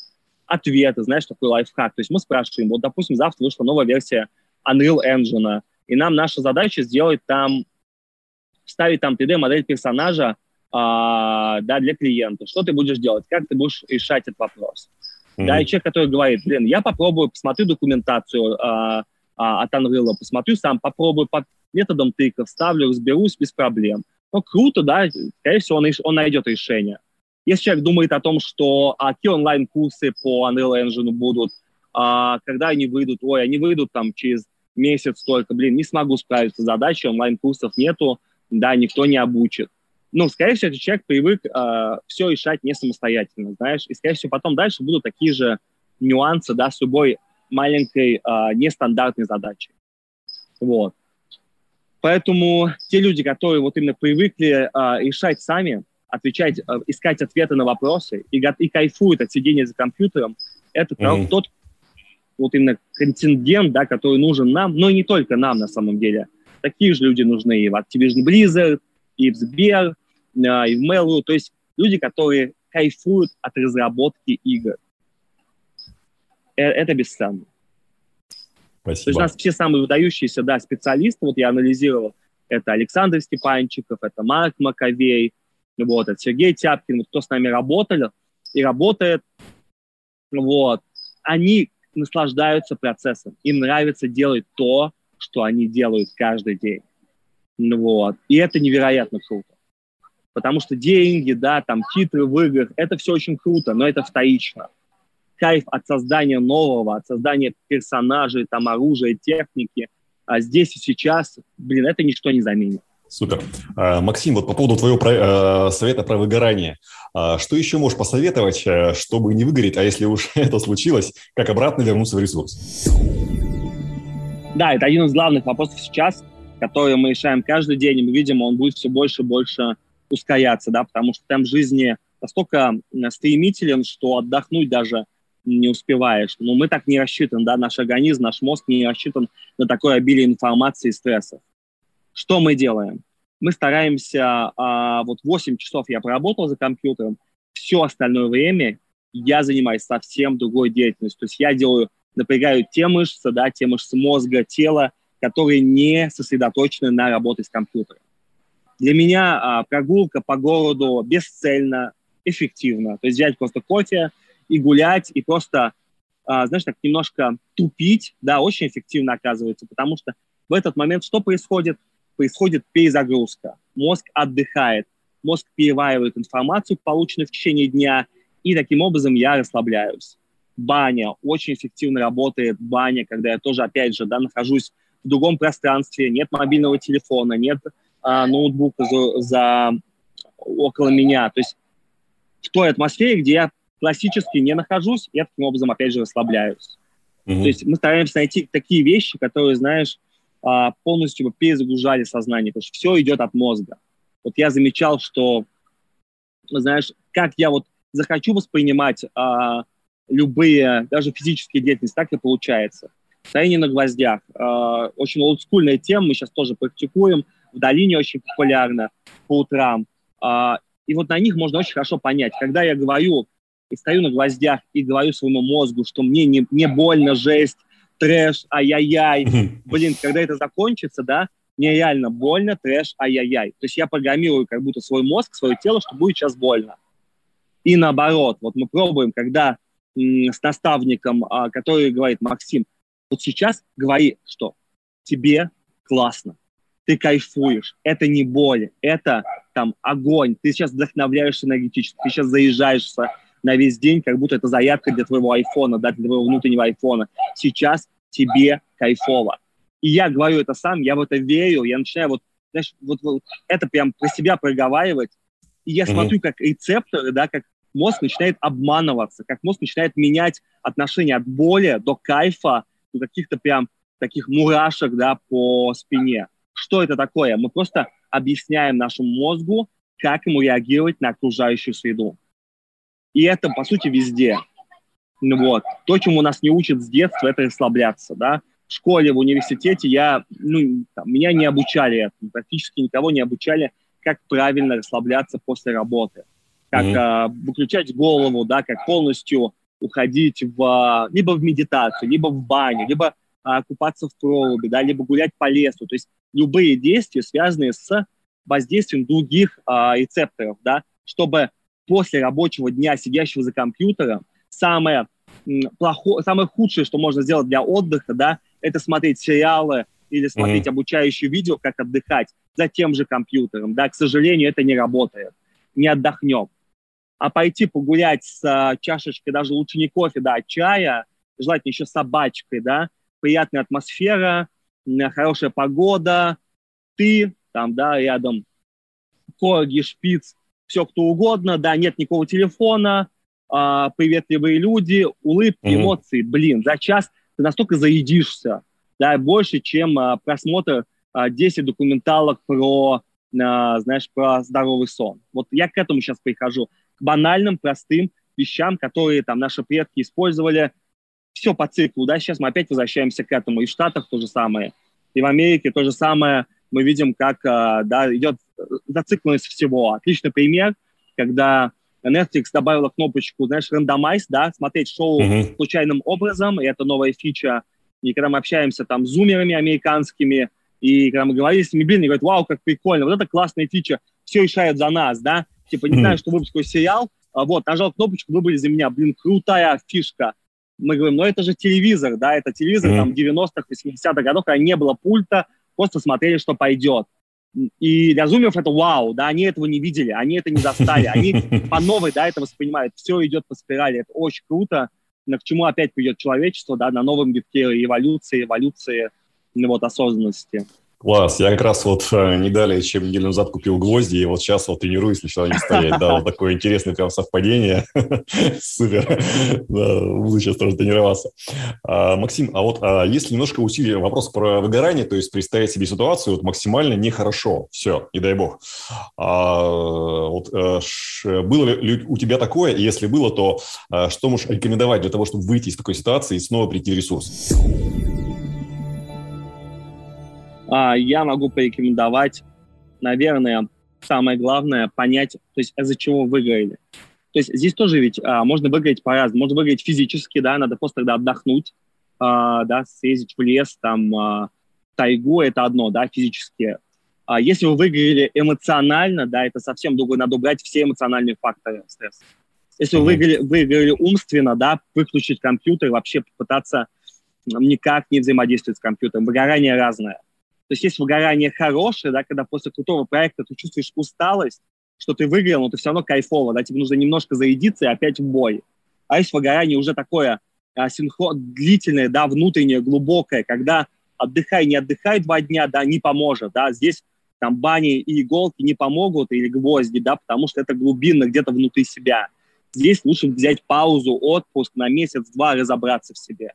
ответы, знаешь, такой лайфхак. То есть мы спрашиваем, вот, допустим, завтра вышла новая версия Unreal Engine, и нам наша задача сделать там, вставить там 3D-модель персонажа а, да, для клиента. Что ты будешь делать? Как ты будешь решать этот вопрос? Mm-hmm. Да, и человек, который говорит, блин, я попробую, посмотрю документацию а, а, от Unreal, посмотрю сам, попробую по методом тыков, ставлю, разберусь без проблем. Ну, круто, да, скорее всего, он, он найдет решение. Если человек думает о том, что а, какие онлайн-курсы по Unreal Engine будут, а, когда они выйдут, ой, они выйдут там через месяц только, блин, не смогу справиться с задачей, онлайн-курсов нету, да, никто не обучит. Ну, скорее всего, этот человек привык э, все решать не самостоятельно, знаешь, и, скорее всего, потом дальше будут такие же нюансы, да, с любой маленькой э, нестандартной задачей. Вот. Поэтому те люди, которые вот именно привыкли э, решать сами, отвечать, э, искать ответы на вопросы и, и кайфует от сидения за компьютером, это mm-hmm. тот вот именно контингент, да, который нужен нам, но и не только нам на самом деле. Такие же люди нужны и в Activision Blizzard, и в Сбер, и в Mail.ru, то есть люди, которые кайфуют от разработки игр. Э, это бесценно. Спасибо. То есть у нас все самые выдающиеся да, специалисты, вот я анализировал, это Александр Степанчиков, это Марк Маковей, вот, это Сергей Тяпкин, вот, кто с нами работали и работает, вот, они наслаждаются процессом, им нравится делать то, что они делают каждый день, вот, и это невероятно круто, потому что деньги, да, там, титры в играх, это все очень круто, но это вторично. Кайф от создания нового, от создания персонажей, там, оружия, техники, а здесь и сейчас, блин, это ничто не заменит. Супер. А, Максим, вот по поводу твоего про, э, совета про выгорание. А, что еще можешь посоветовать, э, чтобы не выгореть, а если уж (laughs) это случилось, как обратно вернуться в ресурс? Да, это один из главных вопросов сейчас, который мы решаем каждый день, и мы видим, он будет все больше и больше ускоряться, да, потому что темп жизни настолько стремителен, что отдохнуть даже не успеваешь. Но мы так не рассчитан, да, наш организм, наш мозг не рассчитан на такое обилие информации и стрессов. Что мы делаем? Мы стараемся, а, вот 8 часов я поработал за компьютером, все остальное время я занимаюсь совсем другой деятельностью. То есть я делаю, напрягаю те мышцы, да, те мышцы мозга, тела, которые не сосредоточены на работе с компьютером. Для меня а, прогулка по городу бесцельно, эффективно. То есть взять просто кофе и гулять, и просто, а, знаешь, так немножко тупить, да, очень эффективно оказывается, потому что в этот момент что происходит? происходит перезагрузка. Мозг отдыхает, мозг переваривает информацию, полученную в течение дня, и таким образом я расслабляюсь. Баня очень эффективно работает. Баня, когда я тоже, опять же, да, нахожусь в другом пространстве, нет мобильного телефона, нет а, ноутбука за, за около меня. То есть в той атмосфере, где я классически не нахожусь, я таким образом, опять же, расслабляюсь. Mm-hmm. То есть мы стараемся найти такие вещи, которые, знаешь, а, полностью перезагружали сознание, потому что все идет от мозга. Вот я замечал, что, знаешь, как я вот захочу воспринимать а, любые, даже физические деятельности, так и получается. Стояние на гвоздях. Э, очень олдскульная тема, мы сейчас тоже практикуем. В долине очень популярно по утрам. Э, и вот на них можно очень хорошо понять. Когда я говорю и стою на гвоздях и говорю своему мозгу, что мне не, не больно, жесть, трэш, ай-яй-яй. Блин, когда это закончится, да, мне реально больно, трэш, ай-яй-яй. То есть я программирую как будто свой мозг, свое тело, что будет сейчас больно. И наоборот, вот мы пробуем, когда с наставником, а, который говорит, Максим, вот сейчас говори, что тебе классно, ты кайфуешь, это не боль, это там огонь, ты сейчас вдохновляешься энергетически, ты сейчас заезжаешься на весь день, как будто это зарядка для твоего айфона, да, для твоего внутреннего айфона. Сейчас тебе кайфово. И я говорю это сам, я в это верю, я начинаю вот, знаешь, вот, вот это прям про себя проговаривать, и я mm-hmm. смотрю, как рецепторы, да, как мозг начинает обманываться, как мозг начинает менять отношение от боли до кайфа, до каких-то прям таких мурашек, да, по спине. Что это такое? Мы просто объясняем нашему мозгу, как ему реагировать на окружающую среду. И это, по сути, везде. Ну вот. То, чему нас не учат с детства, это расслабляться, да. В школе, в университете я, ну, там, меня не обучали этому, практически никого не обучали, как правильно расслабляться после работы как mm-hmm. а, выключать голову, да, как полностью уходить в либо в медитацию, либо в баню, либо а, купаться в проруби, да, либо гулять по лесу. То есть любые действия, связанные с воздействием других а, рецепторов, да, чтобы после рабочего дня, сидящего за компьютером, самое, плохое, самое худшее, что можно сделать для отдыха, да, это смотреть сериалы или смотреть mm-hmm. обучающие видео, как отдыхать за тем же компьютером. Да, к сожалению, это не работает. Не отдохнем а пойти погулять с а, чашечкой, даже лучше не кофе, да, а чая, желательно еще с собачкой, да, приятная атмосфера, хорошая погода, ты там, да, рядом, корги, шпиц, все кто угодно, да, нет никакого телефона, а, приветливые люди, улыбки, mm-hmm. эмоции, блин, за час ты настолько заедишься, да, больше, чем а, просмотр а, 10 документалок про, а, знаешь, про здоровый сон. Вот я к этому сейчас прихожу банальным, простым вещам, которые там наши предки использовали. Все по циклу, да, сейчас мы опять возвращаемся к этому. И в Штатах то же самое, и в Америке то же самое. Мы видим, как, а, да, идет зацикленность всего. Отличный пример, когда Netflix добавила кнопочку, знаешь, рандомайз, да, смотреть шоу mm-hmm. случайным образом, и это новая фича. И когда мы общаемся там с зумерами американскими, и когда мы говорили с ними, блин, они говорят, вау, как прикольно, вот это классная фича, все решает за нас, да, типа, не знаю, что выпуск сериал, а вот, нажал кнопочку, выбрали за меня, блин, крутая фишка. Мы говорим, ну это же телевизор, да, это телевизор там 90-х, 80-х годов, когда не было пульта, просто смотрели, что пойдет. И для зумеров это вау, да, они этого не видели, они это не застали, они по новой, да, это воспринимают, все идет по спирали, это очень круто, но к чему опять придет человечество, да, на новом витке эволюции, эволюции, ну, вот, осознанности. Класс. Я как раз вот э, не далее, чем неделю назад купил гвозди, и вот сейчас вот тренируюсь, начал они стоять. Да, вот такое интересное прям совпадение. (laughs) Супер. Да, буду сейчас тоже тренироваться. А, Максим, а вот а если немножко усилить вопрос про выгорание, то есть представить себе ситуацию вот максимально нехорошо, все, не дай бог. А, вот, а, ш, было ли у тебя такое? И если было, то а, что можешь рекомендовать для того, чтобы выйти из такой ситуации и снова прийти в ресурс? А, я могу порекомендовать, наверное, самое главное понять, то есть из-за чего выиграли. То есть здесь тоже ведь а, можно выиграть по-разному. Можно выиграть физически, да, надо просто тогда отдохнуть, а, да, съездить в лес, там, а, тайгу, это одно, да, физически. А если вы выиграли эмоционально, да, это совсем другое, надо убрать все эмоциональные факторы стресса. Если вы выиграли, выиграли умственно, да, выключить компьютер, вообще попытаться никак не взаимодействовать с компьютером. Выгорание разное. То есть есть выгорание хорошее, да, когда после крутого проекта ты чувствуешь усталость, что ты выиграл, но ты все равно кайфово, да, тебе нужно немножко заедиться и опять в бой. А есть выгорание уже такое а, синхрон, длительное, да, внутреннее, глубокое, когда отдыхай, не отдыхай два дня, да, не поможет, да, здесь там бани и иголки не помогут, или гвозди, да, потому что это глубинно где-то внутри себя. Здесь лучше взять паузу, отпуск на месяц-два, разобраться в себе.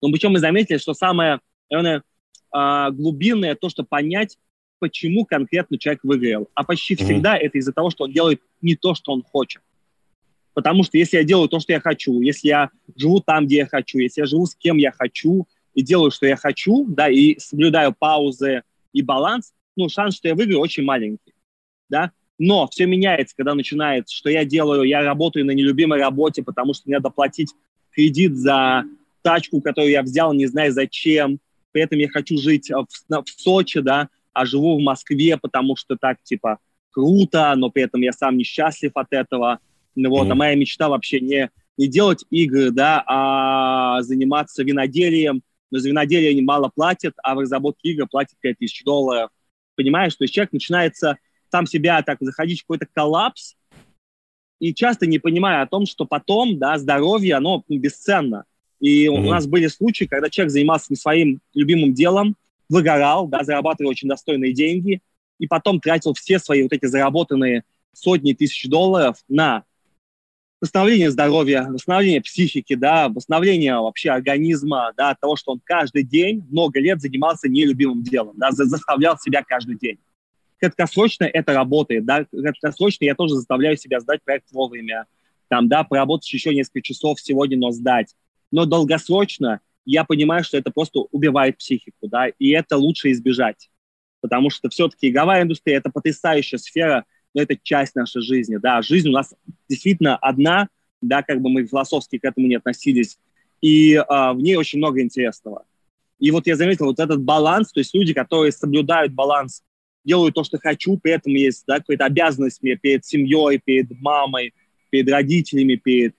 Но причем мы заметили, что самое, наверное, а, глубинное то, что понять, почему конкретно человек выиграл. А почти mm-hmm. всегда это из-за того, что он делает не то, что он хочет. Потому что если я делаю то, что я хочу, если я живу там, где я хочу, если я живу с кем я хочу и делаю, что я хочу, да, и соблюдаю паузы и баланс, ну, шанс, что я выиграю, очень маленький, да. Но все меняется, когда начинается, что я делаю, я работаю на нелюбимой работе, потому что мне надо платить кредит за тачку, которую я взял, не знаю зачем. При этом я хочу жить в, в Сочи, да, а живу в Москве, потому что так, типа, круто, но при этом я сам несчастлив от этого. Ну, вот, mm-hmm. а моя мечта вообще не, не делать игры, да, а заниматься виноделием. Но за виноделие мало платят, а в разработке игр платят 5000 долларов. Понимаешь, то есть человек начинается там себя так заходить в какой-то коллапс, и часто не понимая о том, что потом, да, здоровье, оно бесценно. И mm-hmm. у нас были случаи, когда человек занимался не своим любимым делом, выгорал, да, зарабатывал очень достойные деньги, и потом тратил все свои вот эти заработанные сотни тысяч долларов на восстановление здоровья, восстановление психики, да, восстановление вообще организма, да, от того, что он каждый день, много лет занимался нелюбимым делом, да, заставлял себя каждый день краткосрочно это работает, да, краткосрочно я тоже заставляю себя сдать проект вовремя, там, да, поработать еще несколько часов сегодня, но сдать. Но долгосрочно я понимаю, что это просто убивает психику, да, и это лучше избежать, потому что все-таки игровая индустрия – это потрясающая сфера, но это часть нашей жизни, да, жизнь у нас действительно одна, да, как бы мы философски к этому не относились, и а, в ней очень много интересного. И вот я заметил вот этот баланс, то есть люди, которые соблюдают баланс делаю то, что хочу, при этом есть да, какая-то обязанность мне перед семьей, перед мамой, перед родителями, перед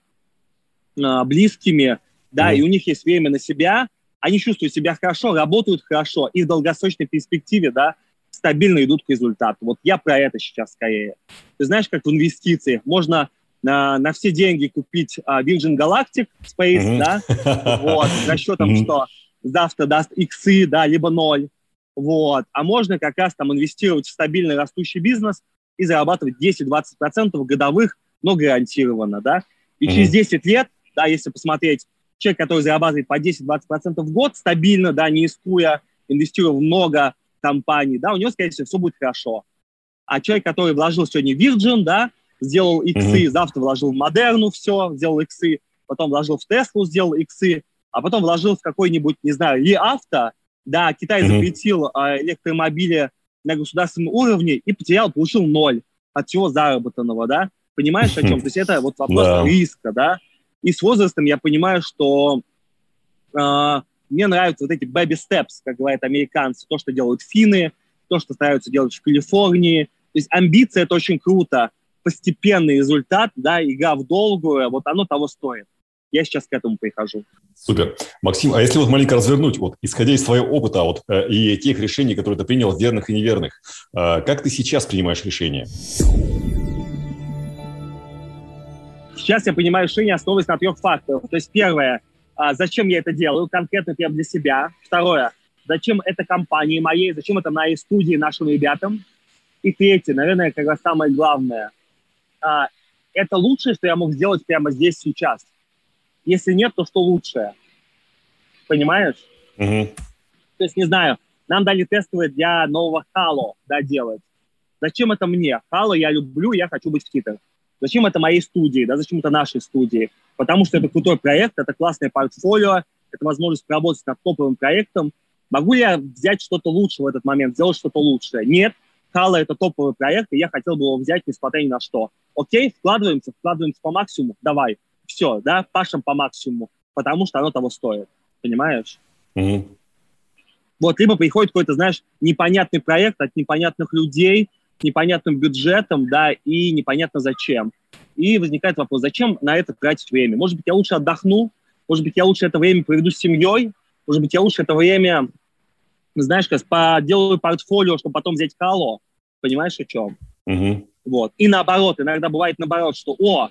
э, близкими, да, mm-hmm. и у них есть время на себя, они чувствуют себя хорошо, работают хорошо, и в долгосрочной перспективе, да, стабильно идут к результату. Вот я про это сейчас скорее. Ты знаешь, как в инвестициях можно на, на все деньги купить uh, Virgin Galactic Space, mm-hmm. да, (laughs) вот, с расчетом, mm-hmm. что завтра даст иксы, да, либо ноль, вот. А можно как раз там инвестировать в стабильный растущий бизнес и зарабатывать 10-20% годовых, но гарантированно, да. И mm-hmm. через 10 лет, да, если посмотреть, человек, который зарабатывает по 10-20% в год стабильно, да, не рискуя, инвестируя в много компаний, да, у него, скорее всего, все будет хорошо. А человек, который вложил сегодня в Virgin, да, сделал иксы, mm-hmm. завтра вложил в Модерну все, сделал иксы, потом вложил в Теслу, сделал иксы, а потом вложил в какой-нибудь, не знаю, Ли Авто, да, Китай mm-hmm. запретил э, электромобили на государственном уровне и потерял, получил ноль от всего заработанного, да. Понимаешь, о чем? То есть это вот вопрос да. риска, да. И с возрастом я понимаю, что э, мне нравятся вот эти baby steps, как говорят американцы, то, что делают финны, то, что стараются делать в Калифорнии. То есть амбиция – это очень круто. Постепенный результат, да, игра в долгую, вот оно того стоит. Я сейчас к этому прихожу. Супер. Максим, а если вот маленько развернуть, вот исходя из своего опыта вот, э, и тех решений, которые ты принял, верных и неверных, э, как ты сейчас принимаешь решения? Сейчас я принимаю решение, основываясь на трех факторах. То есть первое, а, зачем я это делаю, конкретно я для себя. Второе, зачем это компании моей, зачем это моей студии, нашим ребятам. И третье, наверное, как раз самое главное, а, это лучшее, что я мог сделать прямо здесь, сейчас. Если нет, то что лучшее? Понимаешь? Угу. То есть, не знаю, нам дали тестовые для нового Halo да, делать. Зачем это мне? Halo я люблю, я хочу быть в Twitter. Зачем это моей студии, да, зачем это нашей студии? Потому что это крутой проект, это классное портфолио, это возможность поработать над топовым проектом. Могу ли я взять что-то лучше в этот момент, сделать что-то лучшее? Нет. Halo это топовый проект, и я хотел бы его взять, несмотря ни на что. Окей, вкладываемся, вкладываемся по максимуму, давай все, да, пашем по максимуму, потому что оно того стоит, понимаешь? Mm-hmm. Вот, либо приходит какой-то, знаешь, непонятный проект от непонятных людей, непонятным бюджетом, да, и непонятно зачем. И возникает вопрос, зачем на это тратить время? Может быть, я лучше отдохну, может быть, я лучше это время проведу с семьей, может быть, я лучше это время, знаешь, как поделаю портфолио, чтобы потом взять кало. Понимаешь, о чем? Угу. Вот. И наоборот, иногда бывает наоборот, что, о,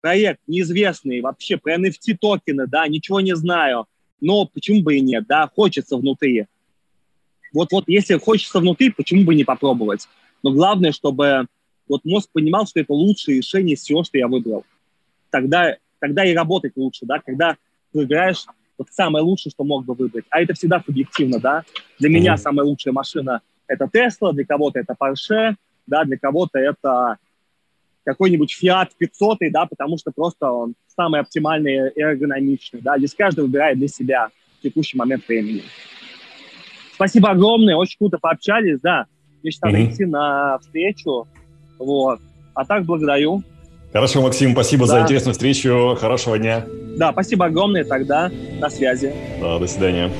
проект неизвестный, вообще про NFT токены, да, ничего не знаю, но почему бы и нет, да, хочется внутри. Вот, вот, если хочется внутри, почему бы не попробовать? Но главное, чтобы вот мозг понимал, что это лучшее решение из всего, что я выбрал. Тогда, тогда и работать лучше, да, когда ты выбираешь вот самое лучшее, что мог бы выбрать. А это всегда субъективно, да. Для mm-hmm. меня самая лучшая машина – это Tesla, для кого-то это Porsche, да, для кого-то это какой-нибудь Fiat 500, да, потому что просто он самый оптимальный и эргономичный, да. Здесь каждый выбирает для себя в текущий момент времени. Спасибо огромное, очень круто пообщались, да. Сейчас mm-hmm. идти на встречу, вот. А так благодарю. Хорошо, Максим, спасибо да. за интересную встречу. Хорошего дня. Да, спасибо огромное тогда. На связи. Да, до свидания.